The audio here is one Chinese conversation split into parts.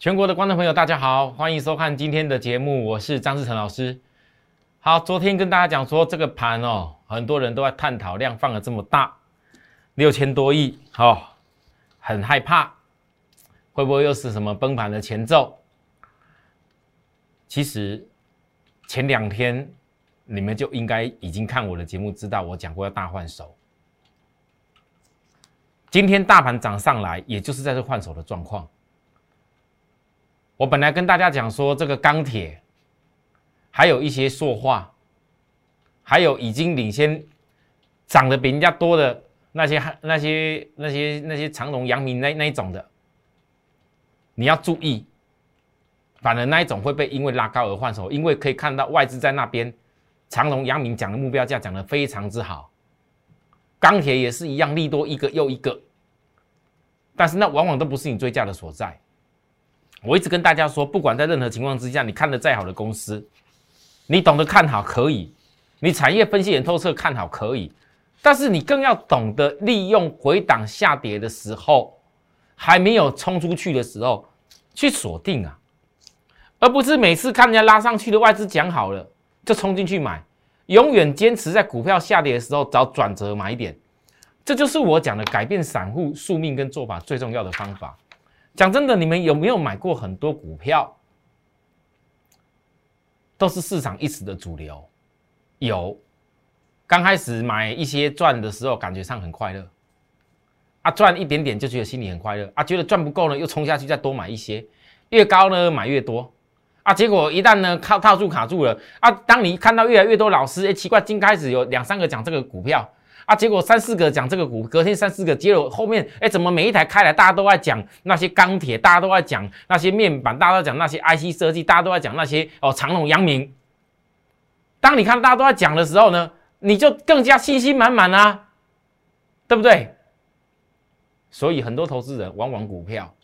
全国的观众朋友，大家好，欢迎收看今天的节目，我是张志成老师。好，昨天跟大家讲说这个盘哦，很多人都在探讨量放了这么大，六千多亿，哦，很害怕，会不会又是什么崩盘的前奏？其实前两天你们就应该已经看我的节目，知道我讲过要大换手。今天大盘涨上来，也就是在这换手的状况。我本来跟大家讲说，这个钢铁，还有一些塑化，还有已经领先涨得比人家多的那些、那些、那些、那些长隆、阳明那那一种的，你要注意，反而那一种会被因为拉高而换手，因为可以看到外资在那边，长隆、阳明讲的目标价讲得非常之好，钢铁也是一样，利多一个又一个，但是那往往都不是你追价的所在。我一直跟大家说，不管在任何情况之下，你看的再好的公司，你懂得看好可以，你产业分析很透彻看好可以，但是你更要懂得利用回档下跌的时候，还没有冲出去的时候去锁定啊，而不是每次看人家拉上去的外资讲好了就冲进去买，永远坚持在股票下跌的时候找转折买点，这就是我讲的改变散户宿命跟做法最重要的方法。讲真的，你们有没有买过很多股票？都是市场一时的主流。有，刚开始买一些赚的时候，感觉上很快乐。啊，赚一点点就觉得心里很快乐。啊，觉得赚不够呢，又冲下去再多买一些，越高呢买越多。啊，结果一旦呢靠套住卡住了，啊，当你看到越来越多老师，哎，奇怪，今开始有两三个讲这个股票。啊，结果三四个讲这个股，隔天三四个接了后面，哎，怎么每一台开来，大家都在讲那些钢铁，大家都在讲那些面板，大家都讲那些 IC 设计，大家都在讲那些哦长隆、阳明。当你看大家都在讲的时候呢，你就更加信心满满啊，对不对？所以很多投资人往往股票，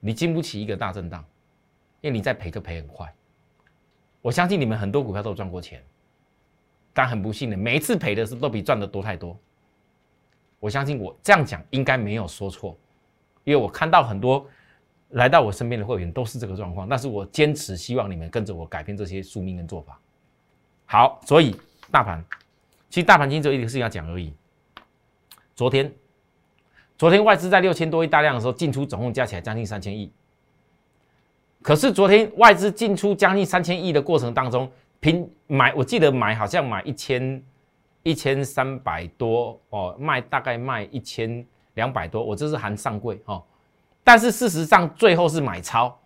你经不起一个大震荡，因为你再赔就赔很快。我相信你们很多股票都赚过钱。但很不幸的，每一次赔的是都比赚的多太多。我相信我这样讲应该没有说错，因为我看到很多来到我身边的会员都是这个状况。但是我坚持希望你们跟着我改变这些宿命跟做法。好，所以大盘，其实大盘今天只有一个事情要讲而已。昨天，昨天外资在六千多亿大量的时候进出总共加起来将近三千亿。可是昨天外资进出将近三千亿的过程当中，平买，我记得买好像买一千一千三百多哦，卖大概卖一千两百多，我这是含上柜哦。但是事实上最后是买超。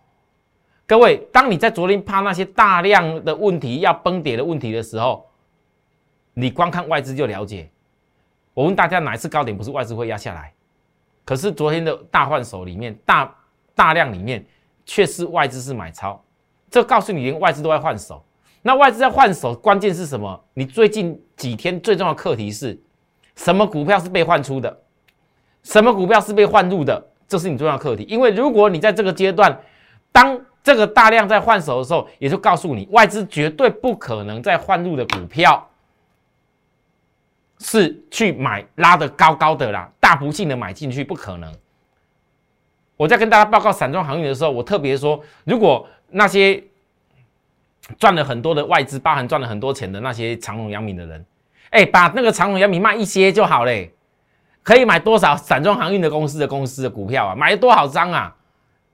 各位，当你在昨天怕那些大量的问题要崩跌的问题的时候，你光看外资就了解。我问大家，哪一次高点不是外资会压下来？可是昨天的大换手里面，大大量里面却是外资是买超，这告诉你连外资都在换手。那外资在换手，关键是什么？你最近几天最重要的课题是什么？股票是被换出的，什么股票是被换入的？这是你重要的课题。因为如果你在这个阶段，当这个大量在换手的时候，也就告诉你，外资绝对不可能再换入的股票是去买拉的高高的啦，大幅性的买进去不可能。我在跟大家报告散装航运的时候，我特别说，如果那些。赚了很多的外资，包含赚了很多钱的那些长隆、阳明的人，哎，把那个长隆、阳明卖一些就好嘞，可以买多少散装航运的公司的公司的股票啊？买了多少张啊？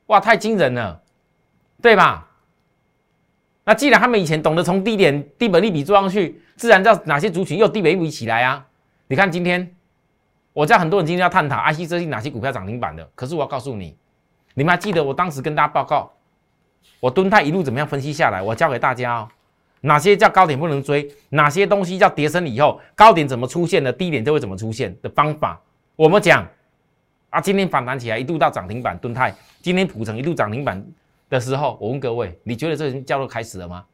哇，太惊人了，对吧？那既然他们以前懂得从低点低本利比做上去，自然知道哪些族群又低本利比起来啊？你看今天，我知道很多人今天要探讨 IC 设计哪些股票涨停板的，可是我要告诉你，你们还记得我当时跟大家报告？我蹲泰一路怎么样分析下来？我教给大家哦，哪些叫高点不能追，哪些东西叫跌升以后高点怎么出现的，低点就会怎么出现的方法。我们讲啊，今天反弹起来一度到涨停板，蹲泰今天普成一度涨停板的时候，我问各位，你觉得这叫做开始了吗？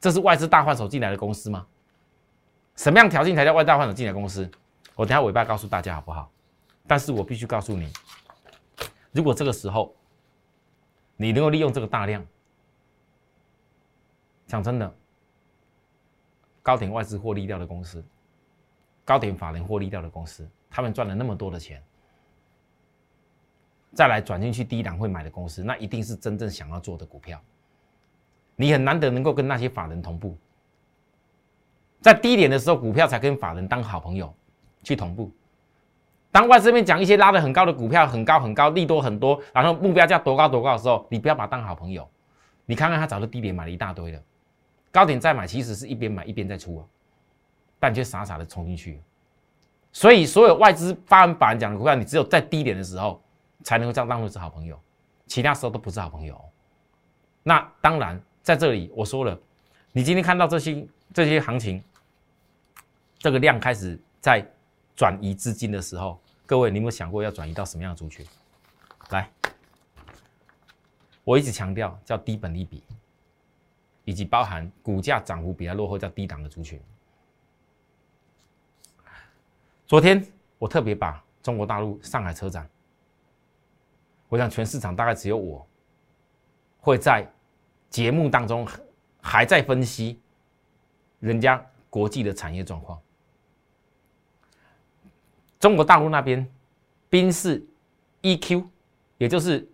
这是外资大换手进来的公司吗？什么样条件才叫外大换手进来的公司？我等下尾巴告诉大家好不好？但是我必须告诉你，如果这个时候你能够利用这个大量。讲真的，高点外资获利掉的公司，高点法人获利掉的公司，他们赚了那么多的钱，再来转进去低档会买的公司，那一定是真正想要做的股票。你很难得能够跟那些法人同步，在低点的时候，股票才跟法人当好朋友去同步。当外资面讲一些拉的很高的股票，很高很高，利多很多，然后目标价多高多高的时候，你不要把它当好朋友。你看看他早就低点买了一大堆了，高点再买，其实是一边买一边在出啊，但却傻傻的冲进去。所以，所有外资发完板讲的股票，你只有在低点的时候才能够这样当做是好朋友，其他时候都不是好朋友。那当然，在这里我说了，你今天看到这些这些行情，这个量开始在转移资金的时候，各位，你有没有想过要转移到什么样的族群？来，我一直强调叫低本利比，以及包含股价涨幅比较落后叫低档的族群。昨天我特别把中国大陆上海车展，我想全市场大概只有我会在节目当中还在分析人家国际的产业状况。中国大陆那边，宾士 EQ，也就是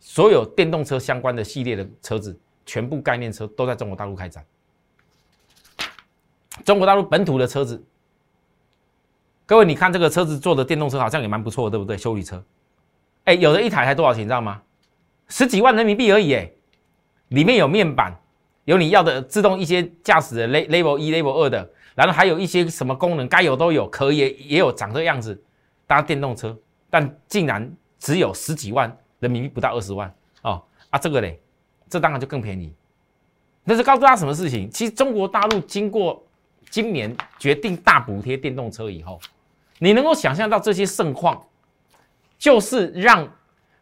所有电动车相关的系列的车子，全部概念车都在中国大陆开展。中国大陆本土的车子。各位，你看这个车子做的电动车好像也蛮不错，对不对？修理车，哎，有的一台才多少钱，你知道吗？十几万人民币而已，哎，里面有面板，有你要的自动一些驾驶的 level 一、level 二的，然后还有一些什么功能该有都有，可也也有长这样子搭电动车，但竟然只有十几万人民币，不到二十万哦啊，这个嘞，这当然就更便宜。那是告诉他什么事情？其实中国大陆经过今年决定大补贴电动车以后。你能够想象到这些盛况，就是让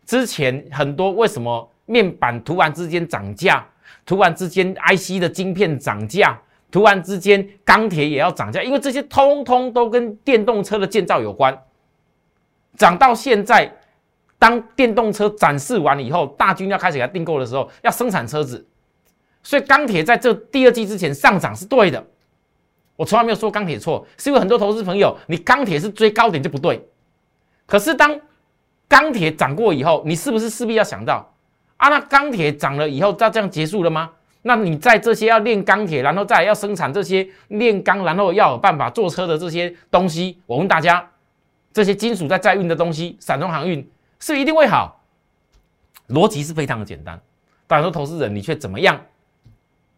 之前很多为什么面板突然之间涨价，突然之间 IC 的晶片涨价，突然之间钢铁也要涨价，因为这些通通都跟电动车的建造有关。涨到现在，当电动车展示完以后，大军要开始给它订购的时候，要生产车子，所以钢铁在这第二季之前上涨是对的。我从来没有说钢铁错，是因为很多投资朋友，你钢铁是追高点就不对。可是当钢铁涨过以后，你是不是势必要想到啊？那钢铁涨了以后，就这样结束了吗？那你在这些要炼钢铁，然后再要生产这些炼钢，然后要有办法坐车的这些东西，我问大家，这些金属在载运的东西，散装航运是一定会好？逻辑是非常的简单，但很多投资人你却怎么样，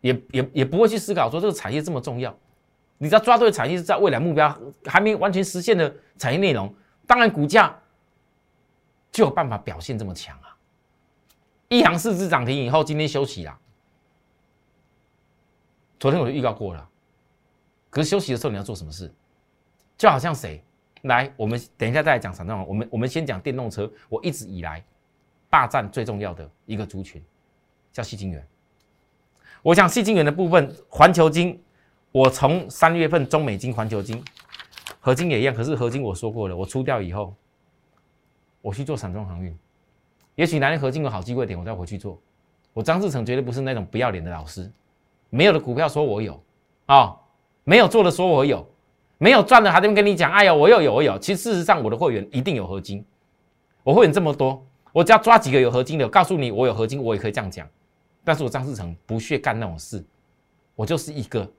也也也不会去思考说这个产业这么重要。你只要抓对产业是在未来目标还没完全实现的产业内容，当然股价就有办法表现这么强啊！一行四只涨停以后，今天休息啦。昨天我就预告过了，可是休息的时候你要做什么事？就好像谁来，我们等一下再来讲散装我们我们先讲电动车。我一直以来霸占最重要的一个族群叫细晶圆。我想细晶圆的部分，环球金。我从三月份中美金、环球金、合金也一样，可是合金我说过了，我出掉以后，我去做散装航运。也许哪天合金有好机会点，我再回去做。我张志成绝对不是那种不要脸的老师，没有的股票说我有啊，没有做的说我有，没有赚的还在跟你讲，哎呀，我又有我有。其实事实上我的会员一定有合金，我会员这么多，我只要抓几个有合金的，告诉你我有合金，我也可以这样讲。但是我张志成不屑干那种事，我就是一个。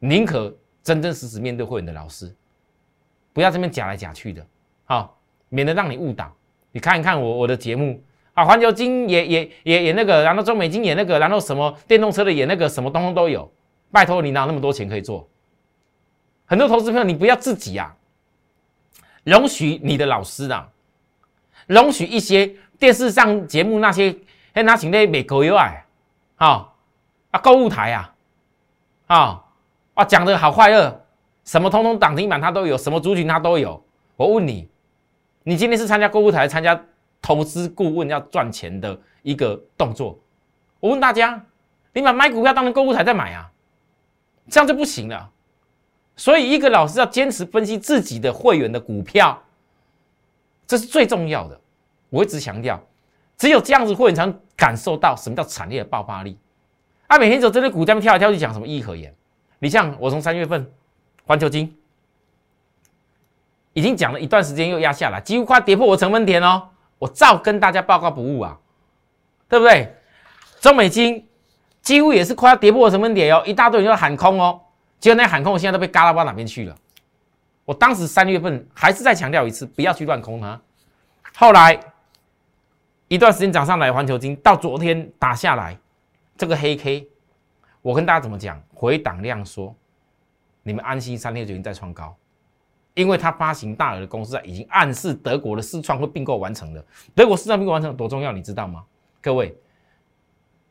宁可真真实实面对会员的老师，不要这边假来假去的，好，免得让你误导。你看一看我我的节目啊，环球金也也也也那个，然后中美金也那个，然后什么电动车的也那个，什么东东都有。拜托你哪有那么多钱可以做？很多投资朋友，你不要自己啊，容许你的老师啊，容许一些电视上节目那些还拿请那美国以外，啊啊购物台啊，啊。啊，讲的好快乐，什么通通涨停板它都有，什么族群它都有。我问你，你今天是参加购物台，参加投资顾问要赚钱的一个动作？我问大家，你把买股票当成购物台在买啊？这样就不行了。所以，一个老师要坚持分析自己的会员的股票，这是最重要的。我一直强调，只有这样子，会员才能感受到什么叫产业的爆发力。啊，每天走这些股价跳来跳去，讲什么义和言？你像我从三月份，环球金已经讲了一段时间，又压下来，几乎快跌破我成分点哦。我照跟大家报告不误啊，对不对？中美金几乎也是快要跌破什么点哦，一大堆人要喊空哦，结果那喊空现在都被嘎到不知道哪边去了。我当时三月份还是再强调一次，不要去乱空它。后来一段时间涨上来，环球金到昨天打下来，这个黑 K，我跟大家怎么讲？回档量说，你们安心，三天就已经在创高。因为它发行大额的公司债，已经暗示德国的四创会并购完成了。德国四创并购完成多重要，你知道吗？各位，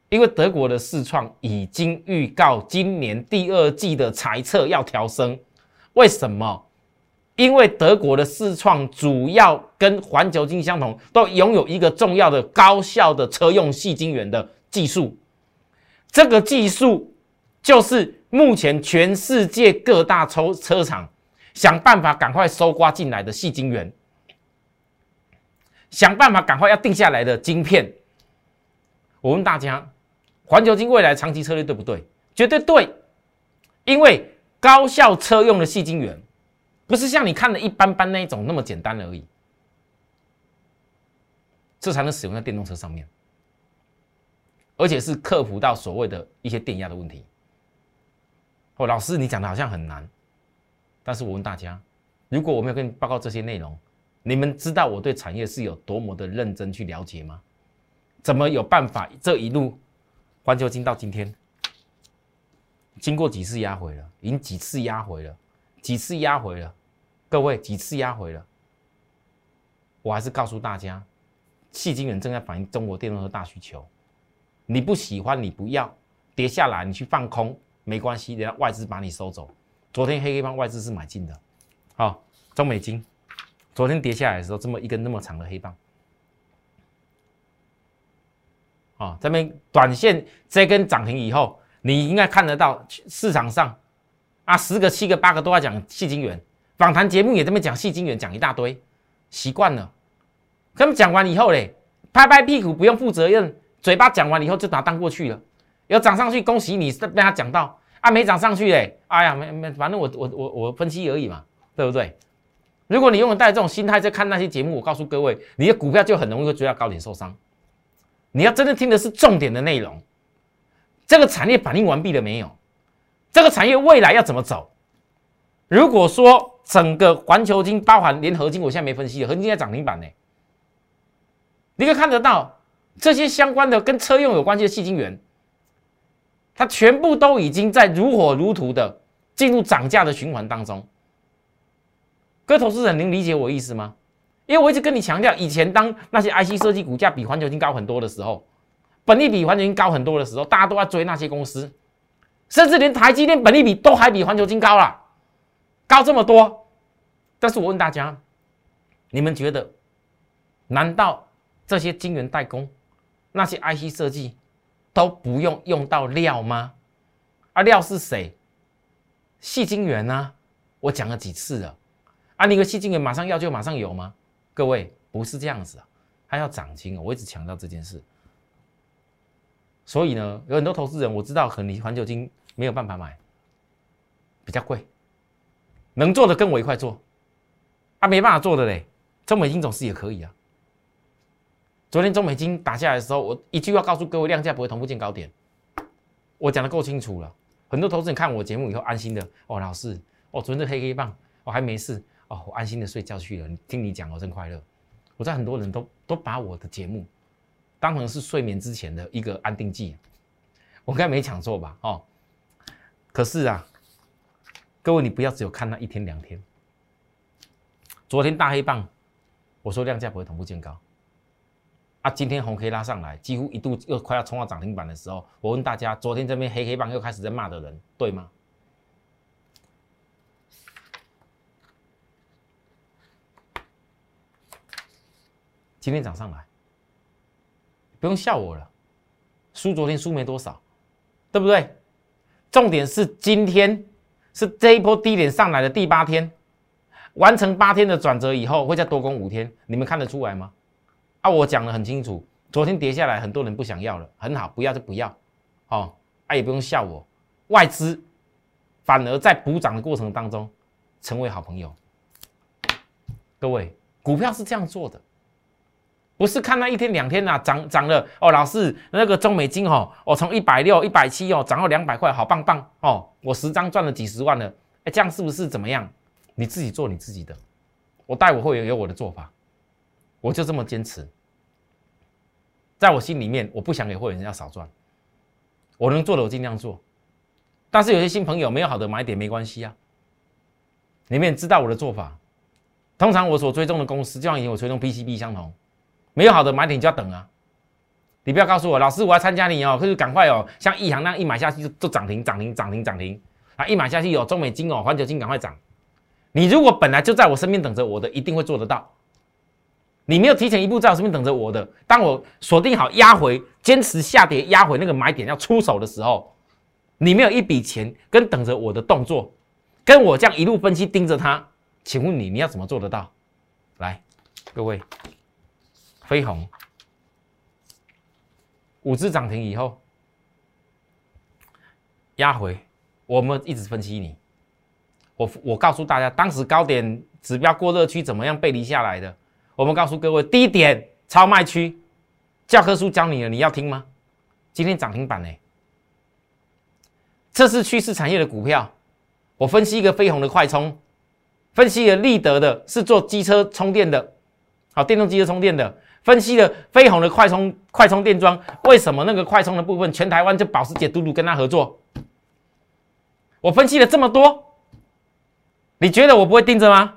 因为德国的四创已经预告今年第二季的财测要调升。为什么？因为德国的四创主要跟环球金相同，都拥有一个重要的高效的车用细晶圆的技术。这个技术就是目前全世界各大车车厂。想办法赶快收刮进来的细晶圆，想办法赶快要定下来的晶片。我问大家，环球晶未来长期策略对不对？绝对对，因为高效车用的细晶圆，不是像你看的一般般那一种那么简单而已，这才能使用在电动车上面，而且是克服到所谓的一些电压的问题。哦，老师，你讲的好像很难。但是我问大家，如果我没有跟你报告这些内容，你们知道我对产业是有多么的认真去了解吗？怎么有办法这一路环球金到今天，经过几次压回了，已经几次压回了，几次压回了，各位几次压回了，我还是告诉大家，细晶圆正在反映中国电动车大需求，你不喜欢你不要跌下来，你去放空没关系，人家外资把你收走。昨天黑黑棒外资是买进的，好，中美金，昨天跌下来的时候，这么一根那么长的黑棒，啊，这边短线这根涨停以后，你应该看得到市场上啊，十个、七个、八个都在讲细晶圆，访谈节目也这么讲细晶圆，讲一大堆，习惯了。他们讲完以后嘞，拍拍屁股不用负责任，嘴巴讲完以后就拿当过去了，有涨上去恭喜你，被他讲到。啊，没涨上去嘞！哎呀，没没，反正我我我我分析而已嘛，对不对？如果你用带这种心态在看那些节目，我告诉各位，你的股票就很容易会追到高点受伤。你要真的听的是重点的内容，这个产业反应完毕了没有？这个产业未来要怎么走？如果说整个环球金包含联合金，我现在没分析的，合金在涨停板呢，你可以看得到这些相关的跟车用有关系的细晶圆。它全部都已经在如火如荼的进入涨价的循环当中。各位投资者，您理解我意思吗？因为我一直跟你强调，以前当那些 IC 设计股价比环球金高很多的时候，本利比环球金高很多的时候，大家都在追那些公司，甚至连台积电本利比都还比环球金高了，高这么多。但是我问大家，你们觉得，难道这些晶圆代工，那些 IC 设计？都不用用到料吗？啊，料是谁？细晶圆啊！我讲了几次了。啊，你个细晶圆马上要就马上有吗？各位不是这样子啊，还要涨金哦。我一直强调这件事。所以呢，有很多投资人我知道，可能你环球金没有办法买，比较贵。能做的跟我一块做，啊，没办法做的嘞，中美金总是也可以啊。昨天中美金打下来的时候，我一句话告诉各位：量价不会同步见高点。我讲的够清楚了，很多投资人看我节目以后安心的哦，老师，哦，昨天这黑黑棒，我还没事哦，我安心的睡觉去了。听你讲，我真快乐。我在很多人都都把我的节目当成是睡眠之前的一个安定剂。我应该没讲错吧？哦，可是啊，各位你不要只有看那一天两天。昨天大黑棒，我说量价不会同步见高。啊，今天红黑拉上来，几乎一度又快要冲到涨停板的时候，我问大家，昨天这边黑黑棒又开始在骂的人，对吗？今天涨上来，不用笑我了，输昨天输没多少，对不对？重点是今天是这一波低点上来的第八天，完成八天的转折以后，会再多攻五天，你们看得出来吗？啊，我讲的很清楚，昨天跌下来，很多人不想要了，很好，不要就不要，哦，啊也不用笑我，外资反而在补涨的过程当中成为好朋友。各位，股票是这样做的，不是看那一天两天呐，涨涨了哦，老师那个中美金哦，我从一百六、一百七哦，涨到两百块，好棒棒哦，我十张赚了几十万了，哎，这样是不是怎么样？你自己做你自己的，我带我会员有我的做法，我就这么坚持，在我心里面，我不想给会员人家少赚，我能做的我尽量做，但是有些新朋友没有好的买点没关系啊，你们也知道我的做法，通常我所追踪的公司，就像以前我追踪 PCB 相同。没有好的买点就要等啊！你不要告诉我，老师我要参加你哦，可是赶快哦，像亿航那样一买下去就就涨停涨停涨停涨停啊！一买下去有中美金哦，环球金赶快涨。你如果本来就在我身边等着我的，一定会做得到。你没有提前一步在我身边等着我的，当我锁定好压回，坚持下跌压回那个买点要出手的时候，你没有一笔钱跟等着我的动作，跟我这样一路分析盯着它，请问你你要怎么做得到？来，各位。飞鸿五只涨停以后压回，我们一直分析你。我我告诉大家，当时高点指标过热区怎么样背离下来的？我们告诉各位，低点超卖区，教科书教你了，你要听吗？今天涨停板呢？这是趋势产业的股票。我分析一个飞鸿的快充，分析了立德的，是做机车充电的，好，电动机车充电的。分析了飞鸿的快充快充电桩，为什么那个快充的部分，全台湾就保时捷、嘟嘟跟他合作？我分析了这么多，你觉得我不会盯着吗？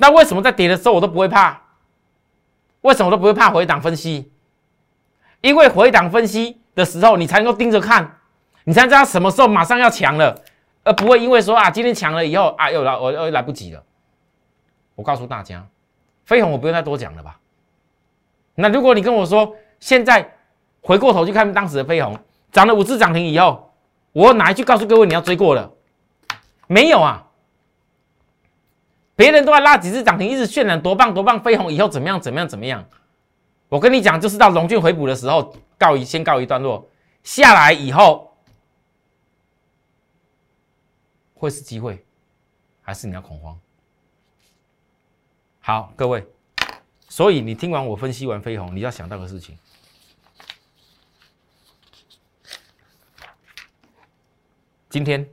那为什么在跌的时候我都不会怕？为什么我都不会怕回档分析？因为回档分析的时候，你才能够盯着看，你才知道什么时候马上要强了，而不会因为说啊今天强了以后啊又来我又来不及了。我告诉大家。飞鸿我不用再多讲了吧？那如果你跟我说，现在回过头去看当时的飞鸿涨了五次涨停以后，我哪一句告诉各位你要追过了？没有啊！别人都在拉几次涨停，一直渲染多棒多棒，飞鸿以后怎么样怎么样怎么样？我跟你讲，就是到龙俊回补的时候，告一先告一段落，下来以后会是机会，还是你要恐慌？好，各位，所以你听完我分析完飞鸿，你要想到的事情，今天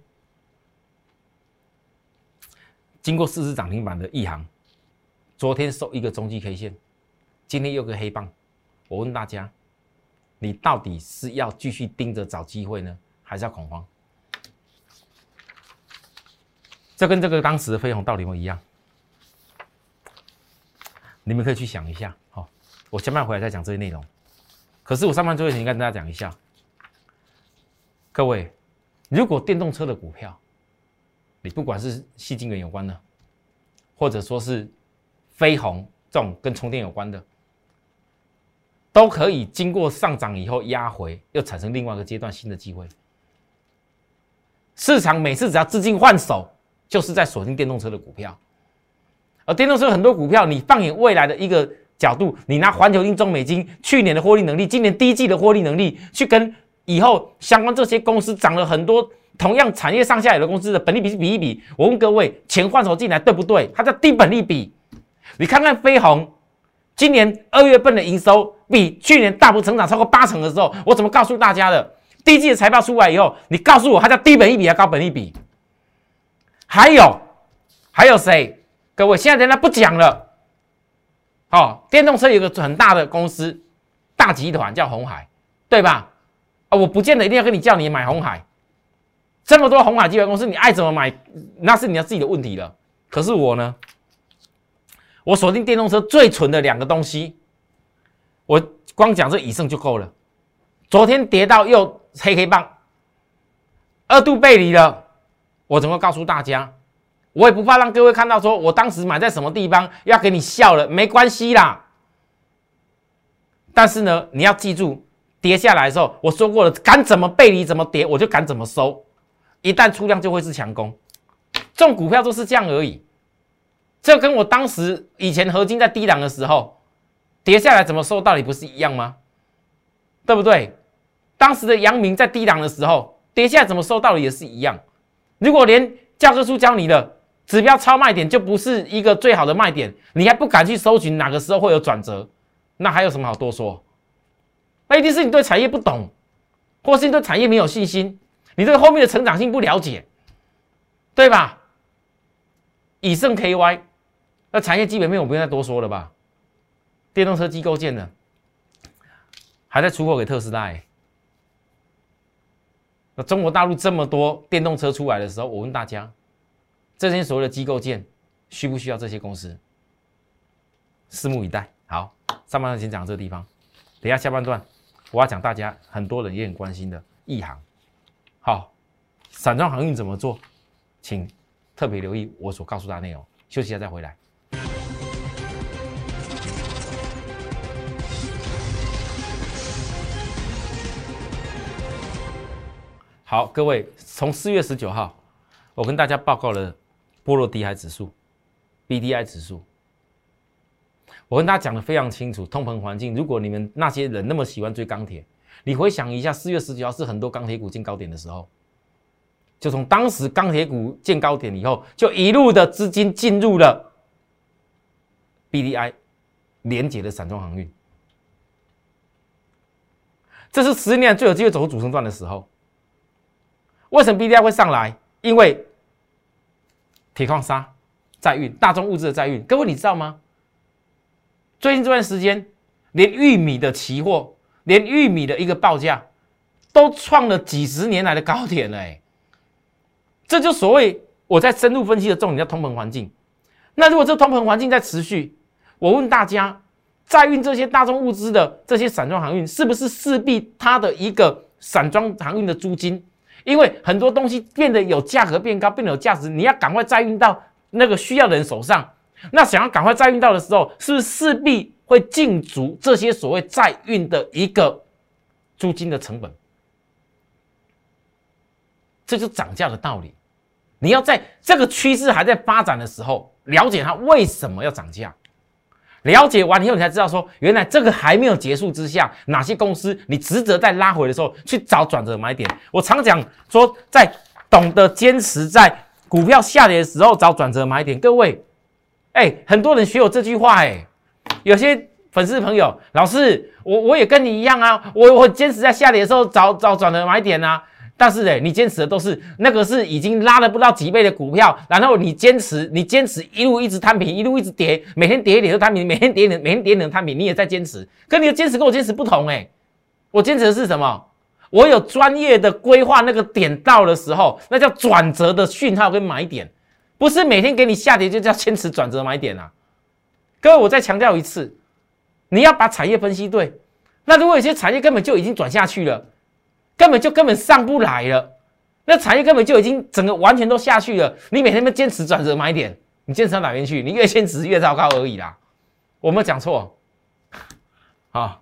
经过四次涨停板的亿航，昨天收一个中期 K 线，今天又个黑棒，我问大家，你到底是要继续盯着找机会呢，还是要恐慌？这跟这个当时的飞鸿道理不一样。你们可以去想一下，好，我下半回来再讲这些内容。可是我上半最后先跟大家讲一下，各位，如果电动车的股票，不管是细晶圆有关的，或者说是飞鸿这种跟充电有关的，都可以经过上涨以后压回，又产生另外一个阶段新的机会。市场每次只要资金换手，就是在锁定电动车的股票。而电动车很多股票，你放眼未来的一个角度，你拿环球金、中美金去年的获利能力，今年第一季的获利能力，去跟以后相关这些公司涨了很多同样产业上下游的公司的本利比比一比，我问各位，钱换手进来对不对？它叫低本利比。你看看飞鸿，今年二月份的营收比去年大幅成长超过八成的时候，我怎么告诉大家的？第一季的财报出来以后，你告诉我它叫低本利比还是高本利比？还有，还有谁？各位，现在人家不讲了。哦，电动车有个很大的公司，大集团叫红海，对吧？啊，我不见得一定要跟你叫你买红海。这么多红海集团公司，你爱怎么买，那是你要自己的问题了。可是我呢，我锁定电动车最纯的两个东西，我光讲这以盛就够了。昨天跌到又黑黑棒，二度背离了，我怎么告诉大家？我也不怕让各位看到，说我当时买在什么地方，要给你笑了，没关系啦。但是呢，你要记住，跌下来的时候，我说过了，敢怎么背离怎么跌，我就敢怎么收。一旦出量就会是强攻，这种股票都是这样而已。这跟我当时以前合金在低档的时候，跌下来怎么收，道理不是一样吗？对不对？当时的阳明在低档的时候，跌下来怎么收，道理也是一样。如果连教科书教你的。指标超卖点就不是一个最好的卖点，你还不敢去搜寻哪个时候会有转折，那还有什么好多说？那一定是你对产业不懂，或是你对产业没有信心，你对后面的成长性不了解，对吧？以盛 KY，那产业基本面我不用再多说了吧？电动车机构件的还在出货给特斯拉。那中国大陆这么多电动车出来的时候，我问大家。这些所谓的机构件需不需要这些公司？拭目以待。好，上半段先讲这个地方，等下下半段我要讲大家很多人也很关心的亿航。好，散装航运怎么做？请特别留意我所告诉大家内容。休息一下再回来。好，各位，从四月十九号，我跟大家报告了。波罗的海指数，B D I 指数，我跟大家讲的非常清楚。通膨环境，如果你们那些人那么喜欢追钢铁，你回想一下，四月十九号是很多钢铁股见高点的时候，就从当时钢铁股见高点以后，就一路的资金进入了 B D I 连接的散装航运，这是十年最有机会走出主升段的时候。为什么 B D I 会上来？因为铁矿砂在运，大宗物资的在运，各位你知道吗？最近这段时间，连玉米的期货，连玉米的一个报价，都创了几十年来的高点了。这就所谓我在深入分析的重点叫通膨环境。那如果这通膨环境在持续，我问大家，在运这些大宗物资的这些散装航运，是不是势必它的一个散装航运的租金？因为很多东西变得有价格变高，变得有价值，你要赶快再运到那个需要的人手上。那想要赶快再运到的时候，是不是势必会禁足这些所谓再运的一个租金的成本？这就涨价的道理。你要在这个趋势还在发展的时候，了解它为什么要涨价。了解完以后，你才知道说，原来这个还没有结束之下，哪些公司你值得在拉回的时候去找转折买点。我常讲说，在懂得坚持在股票下跌的时候找转折买点。各位，哎，很多人学我这句话，哎，有些粉丝朋友，老师，我我也跟你一样啊，我我坚持在下跌的时候找找转折买点啊。但是哎，你坚持的都是那个是已经拉了不到几倍的股票，然后你坚持，你坚持一路一直摊平，一路一直跌，每天跌一点就摊平，每天跌一点，每天跌一点摊平，你也在坚持，跟你的坚持跟我坚持不同哎，我坚持的是什么？我有专业的规划，那个点到的时候，那叫转折的讯号跟买点，不是每天给你下跌就叫坚持转折买点啊。各位，我再强调一次，你要把产业分析对，那如果有些产业根本就已经转下去了。根本就根本上不来了，那产业根本就已经整个完全都下去了。你每天都坚持转折买点，你坚持到哪边去？你越坚持越糟糕而已啦。我没有讲错，啊，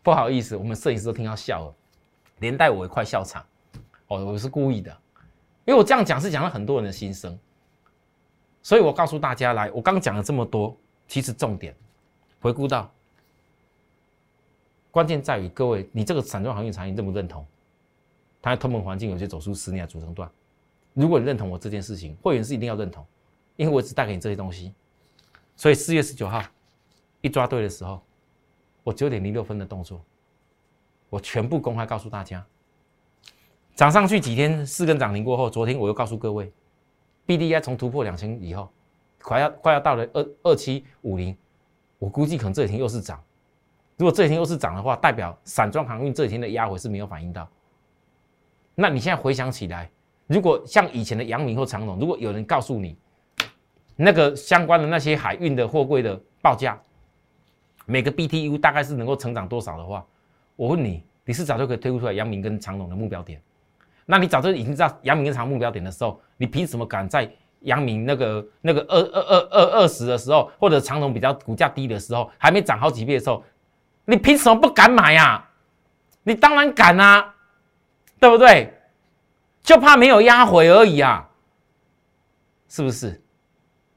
不好意思，我们摄影师都听到笑了，连带我也快笑场。哦，我是故意的，因为我这样讲是讲了很多人的心声，所以我告诉大家来，我刚讲了这么多，其实重点回顾到，关键在于各位，你这个散装航运产业认不认同？它的通膨环境有些走出十年的主升段，如果你认同我这件事情，会员是一定要认同，因为我只带给你这些东西。所以四月十九号一抓对的时候，我九点零六分的动作，我全部公开告诉大家。涨上去几天四根涨停过后，昨天我又告诉各位，B D I 从突破两千以后，快要快要到了二二七五零，我估计可能这几天又是涨。如果这几天又是涨的话，代表散装航运这几天的压回是没有反应到。那你现在回想起来，如果像以前的阳明或长隆，如果有人告诉你那个相关的那些海运的货柜的报价，每个 BTU 大概是能够成长多少的话，我问你，你是早就可以推估出来阳明跟长隆的目标点？那你早就已经知道阳明跟长目标点的时候，你凭什么敢在阳明那个那个二二二二二十的时候，或者长隆比较股价低的时候，还没涨好几倍的时候，你凭什么不敢买呀？你当然敢啊！对不对？就怕没有压回而已啊，是不是？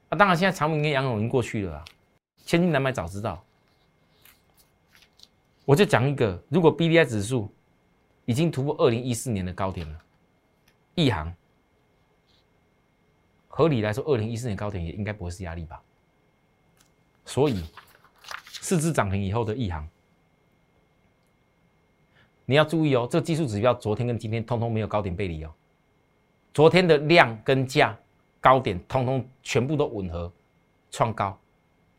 啊，当然，现在长明跟杨永已经过去了啊。千金难买早知道。我就讲一个，如果 B D I 指数已经突破二零一四年的高点了，一行合理来说，二零一四年高点也应该不会是压力吧？所以四只涨停以后的异行，你要注意哦，这技术指标昨天跟今天通通没有高点背离哦。昨天的量跟价高点通通全部都吻合创高，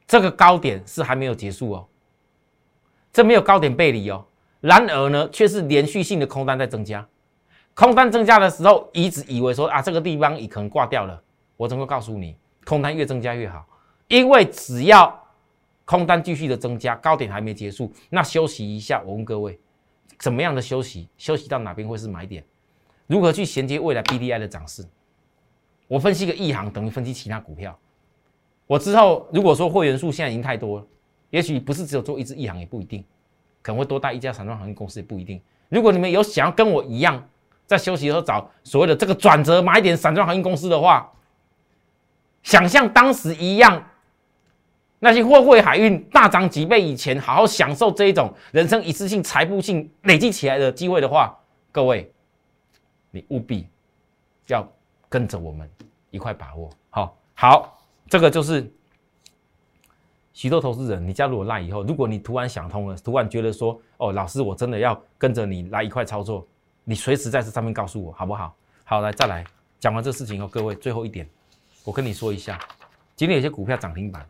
这个高点是还没有结束哦，这没有高点背离哦。然而呢，却是连续性的空单在增加，空单增加的时候，一直以为说啊，这个地方已可能挂掉了。我怎么告诉你，空单越增加越好，因为只要空单继续的增加，高点还没结束，那休息一下。我问各位，怎么样的休息？休息到哪边会是买点？如何去衔接未来 B D I 的涨势？我分析个一行等于分析其他股票。我之后如果说会员数现在已经太多了，也许不是只有做一只一行，也不一定，可能会多带一家散装航运公司也不一定。如果你们有想要跟我一样在休息的时候找所谓的这个转折买点散装航运公司的话，想像当时一样，那些货柜海运大涨几倍以前，好好享受这一种人生一次性财富性累积起来的机会的话，各位，你务必要跟着我们一块把握。好，好，这个就是许多投资人，你加入我赖以后，如果你突然想通了，突然觉得说，哦，老师，我真的要跟着你来一块操作，你随时在这上面告诉我，好不好？好，来再来讲完这事情后，各位最后一点。我跟你说一下，今天有些股票涨停板，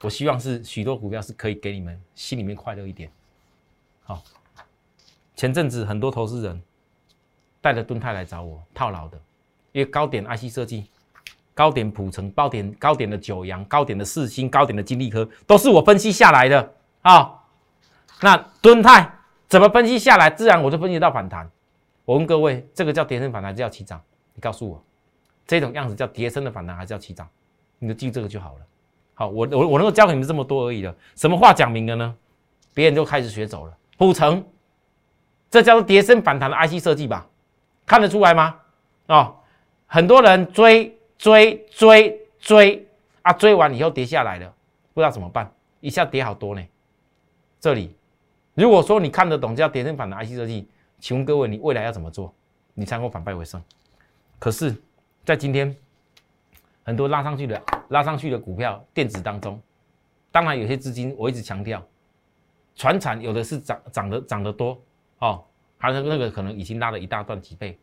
我希望是许多股票是可以给你们心里面快乐一点。好，前阵子很多投资人带着盾泰来找我套牢的，因为高点 IC 设计、高点普成、高点高点的九阳、高点的四星、高点的金利科，都是我分析下来的啊。那盾泰怎么分析下来？自然我就分析到反弹。我问各位，这个叫跌升反弹，还是叫起涨？你告诉我。这种样子叫叠升的反弹，还是叫起涨？你就记这个就好了。好，我我我能够教给你们这么多而已了。什么话讲明了呢？别人就开始学走了。普成，这叫做叠升反弹的 IC 设计吧？看得出来吗？哦，很多人追追追追啊，追完以后跌下来了，不知道怎么办，一下跌好多呢。这里，如果说你看得懂叫叠升反弹 IC 设计，请问各位，你未来要怎么做？你才能够反败为胜？可是。在今天很多拉上去的拉上去的股票电子当中，当然有些资金我一直强调，船产有的是涨涨得涨得多哦，还有那个可能已经拉了一大段几倍，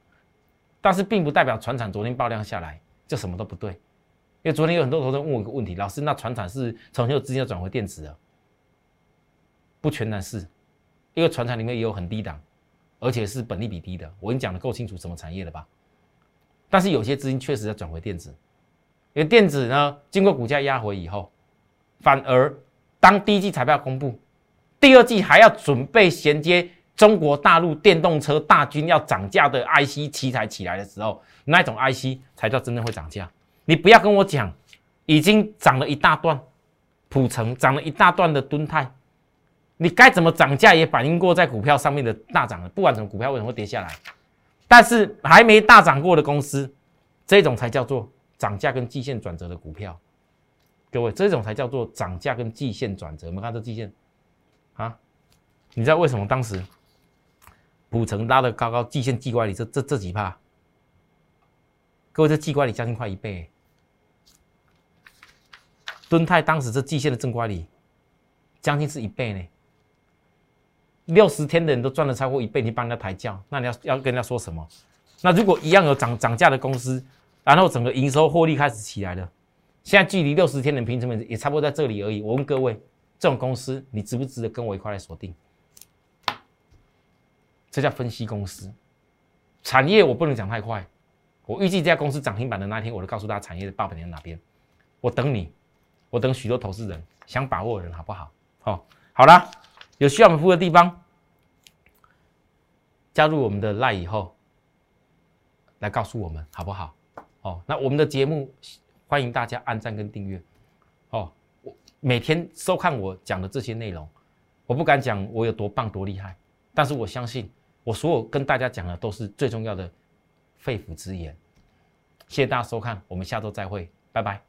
但是并不代表船产昨天爆量下来就什么都不对，因为昨天有很多投资人问我一个问题，老师那船产是从有资金要转回电子的，不全然是，因为船产里面也有很低档，而且是本利比低的，我已经讲的够清楚什么产业了吧？但是有些资金确实在转回电子，因为电子呢，经过股价压回以后，反而当第一季财报公布，第二季还要准备衔接中国大陆电动车大军要涨价的 IC 题材起来的时候，那种 IC 才叫真正会涨价。你不要跟我讲，已经涨了一大段，普成涨了一大段的吨泰，你该怎么涨价也反映过在股票上面的大涨了。不管什么股票为什么会跌下来？但是还没大涨过的公司，这种才叫做涨价跟季线转折的股票。各位，这种才叫做涨价跟季线转折。我们看这季线啊，你知道为什么当时普成拉的高高，季线季乖里这这这几帕？各位，这季乖里将近快一倍。敦泰当时这季线的正乖里将近是一倍呢。六十天的人都赚了超过一倍，你帮人家抬轿，那你要要跟人家说什么？那如果一样有涨涨价的公司，然后整个营收获利开始起来了，现在距离六十天的平成本也差不多在这里而已。我问各位，这种公司你值不值得跟我一块来锁定？这叫分析公司产业，我不能讲太快。我预计这家公司涨停板的那一天，我就告诉大家产业的爆点在哪边。我等你，我等许多投资人想把握的人，好不好？好，好了。有需要我们服务的地方，加入我们的赖以后，来告诉我们好不好？哦，那我们的节目欢迎大家按赞跟订阅。哦，我每天收看我讲的这些内容，我不敢讲我有多棒多厉害，但是我相信我所有跟大家讲的都是最重要的肺腑之言。谢谢大家收看，我们下周再会，拜拜。